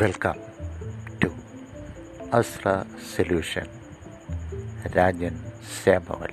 welcome to Asra solution Rajan ശ്യാമവൽ